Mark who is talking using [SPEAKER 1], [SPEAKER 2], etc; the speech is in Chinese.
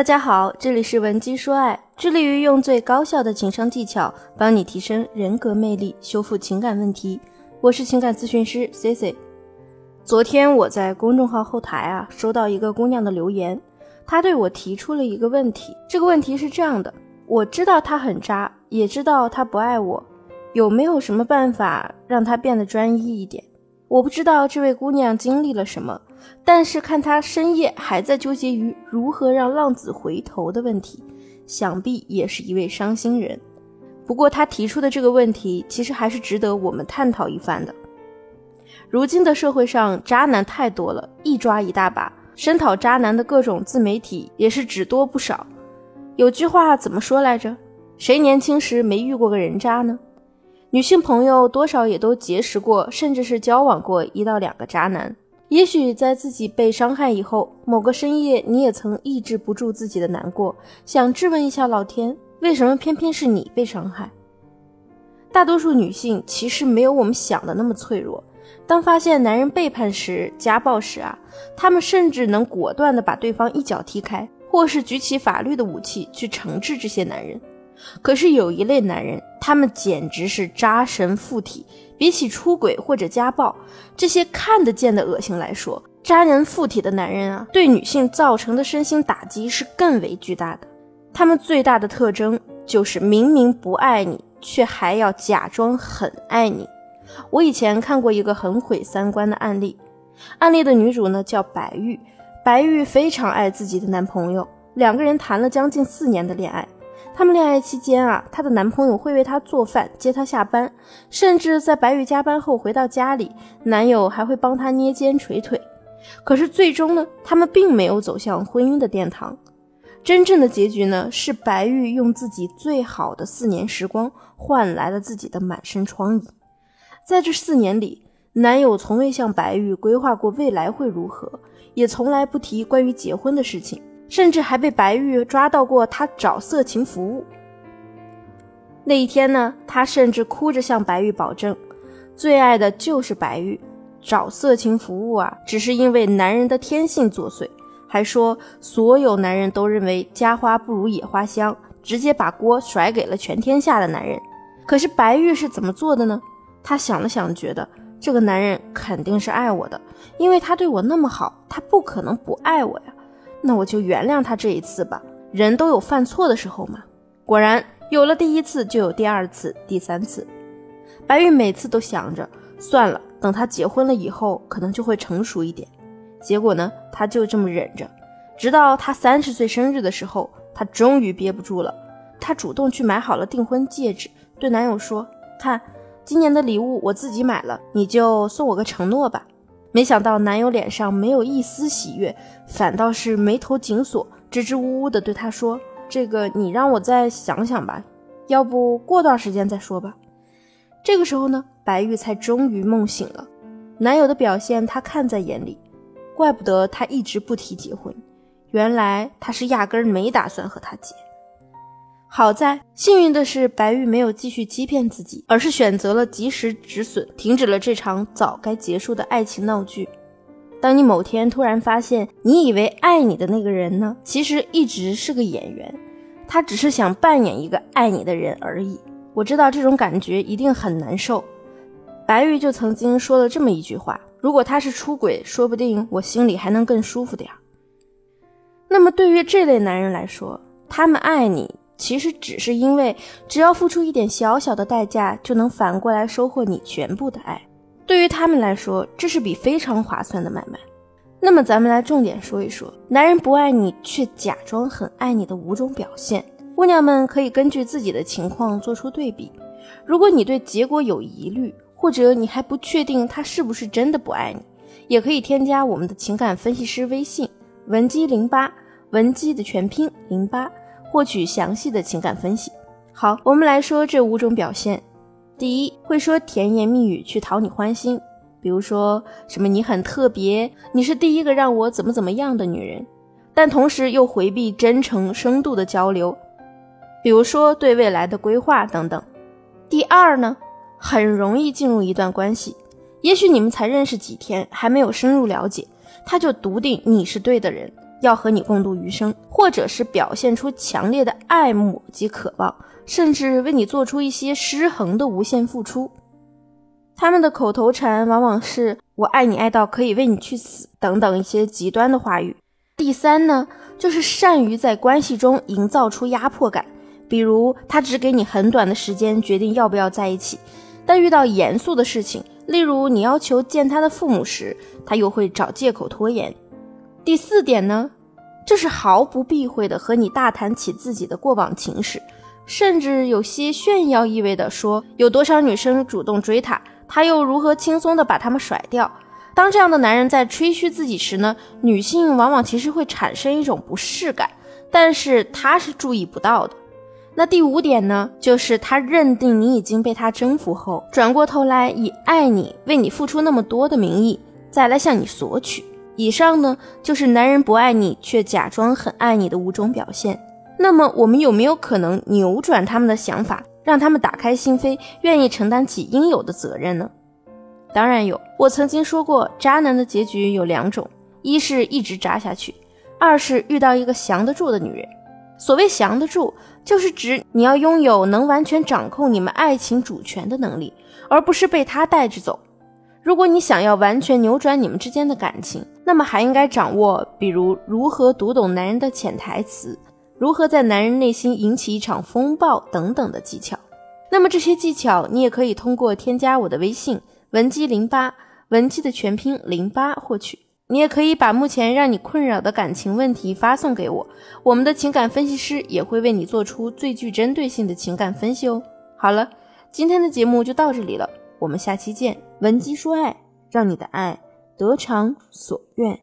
[SPEAKER 1] 大家好，这里是文姬说爱，致力于用最高效的情商技巧帮你提升人格魅力，修复情感问题。我是情感咨询师 C C。昨天我在公众号后台啊，收到一个姑娘的留言，她对我提出了一个问题。这个问题是这样的：我知道他很渣，也知道他不爱我，有没有什么办法让他变得专一一点？我不知道这位姑娘经历了什么。但是看他深夜还在纠结于如何让浪子回头的问题，想必也是一位伤心人。不过他提出的这个问题，其实还是值得我们探讨一番的。如今的社会上渣男太多了，一抓一大把，声讨渣男的各种自媒体也是只多不少。有句话怎么说来着？谁年轻时没遇过个人渣呢？女性朋友多少也都结识过，甚至是交往过一到两个渣男。也许在自己被伤害以后，某个深夜，你也曾抑制不住自己的难过，想质问一下老天，为什么偏偏是你被伤害？大多数女性其实没有我们想的那么脆弱，当发现男人背叛时、家暴时啊，她们甚至能果断的把对方一脚踢开，或是举起法律的武器去惩治这些男人。可是有一类男人，他们简直是渣神附体。比起出轨或者家暴这些看得见的恶心来说，渣人附体的男人啊，对女性造成的身心打击是更为巨大的。他们最大的特征就是明明不爱你，却还要假装很爱你。我以前看过一个很毁三观的案例，案例的女主呢叫白玉，白玉非常爱自己的男朋友，两个人谈了将近四年的恋爱。他们恋爱期间啊，她的男朋友会为她做饭、接她下班，甚至在白玉加班后回到家里，男友还会帮她捏肩捶腿。可是最终呢，他们并没有走向婚姻的殿堂。真正的结局呢，是白玉用自己最好的四年时光换来了自己的满身疮痍。在这四年里，男友从未向白玉规划过未来会如何，也从来不提关于结婚的事情。甚至还被白玉抓到过他找色情服务。那一天呢，他甚至哭着向白玉保证，最爱的就是白玉，找色情服务啊，只是因为男人的天性作祟。还说所有男人都认为家花不如野花香，直接把锅甩给了全天下的男人。可是白玉是怎么做的呢？他想了想，觉得这个男人肯定是爱我的，因为他对我那么好，他不可能不爱我呀。那我就原谅他这一次吧，人都有犯错的时候嘛。果然，有了第一次就有第二次、第三次。白玉每次都想着，算了，等他结婚了以后，可能就会成熟一点。结果呢，他就这么忍着，直到他三十岁生日的时候，他终于憋不住了，他主动去买好了订婚戒指，对男友说：“看，今年的礼物我自己买了，你就送我个承诺吧。”没想到男友脸上没有一丝喜悦，反倒是眉头紧锁，支支吾吾地对她说：“这个你让我再想想吧，要不过段时间再说吧。”这个时候呢，白玉才终于梦醒了。男友的表现她看在眼里，怪不得他一直不提结婚，原来他是压根没打算和她结。好在幸运的是，白玉没有继续欺骗自己，而是选择了及时止损，停止了这场早该结束的爱情闹剧。当你某天突然发现，你以为爱你的那个人呢，其实一直是个演员，他只是想扮演一个爱你的人而已。我知道这种感觉一定很难受。白玉就曾经说了这么一句话：“如果他是出轨，说不定我心里还能更舒服点那么对于这类男人来说，他们爱你。其实只是因为，只要付出一点小小的代价，就能反过来收获你全部的爱。对于他们来说，这是笔非常划算的买卖。那么，咱们来重点说一说，男人不爱你却假装很爱你的五种表现。姑娘们可以根据自己的情况做出对比。如果你对结果有疑虑，或者你还不确定他是不是真的不爱你，也可以添加我们的情感分析师微信文姬零八，文姬的全拼零八。获取详细的情感分析。好，我们来说这五种表现。第一，会说甜言蜜语去讨你欢心，比如说什么你很特别，你是第一个让我怎么怎么样的女人，但同时又回避真诚深度的交流，比如说对未来的规划等等。第二呢，很容易进入一段关系，也许你们才认识几天，还没有深入了解，他就笃定你是对的人。要和你共度余生，或者是表现出强烈的爱慕及渴望，甚至为你做出一些失衡的无限付出。他们的口头禅往往是“我爱你爱到可以为你去死”等等一些极端的话语。第三呢，就是善于在关系中营造出压迫感，比如他只给你很短的时间决定要不要在一起，但遇到严肃的事情，例如你要求见他的父母时，他又会找借口拖延。第四点呢，就是毫不避讳的和你大谈起自己的过往情史，甚至有些炫耀意味的说有多少女生主动追他。他又如何轻松地把他们甩掉？当这样的男人在吹嘘自己时呢？女性往往其实会产生一种不适感，但是他是注意不到的。那第五点呢，就是他认定你已经被他征服后，转过头来以爱你、为你付出那么多的名义，再来向你索取。以上呢，就是男人不爱你却假装很爱你的五种表现。那么，我们有没有可能扭转他们的想法？让他们打开心扉，愿意承担起应有的责任呢？当然有。我曾经说过，渣男的结局有两种：一是一直渣下去，二是遇到一个降得住的女人。所谓降得住，就是指你要拥有能完全掌控你们爱情主权的能力，而不是被他带着走。如果你想要完全扭转你们之间的感情，那么还应该掌握，比如如何读懂男人的潜台词。如何在男人内心引起一场风暴等等的技巧，那么这些技巧你也可以通过添加我的微信文姬零八，文姬的全拼零八获取。你也可以把目前让你困扰的感情问题发送给我，我们的情感分析师也会为你做出最具针对性的情感分析哦。好了，今天的节目就到这里了，我们下期见。文姬说爱，让你的爱得偿所愿。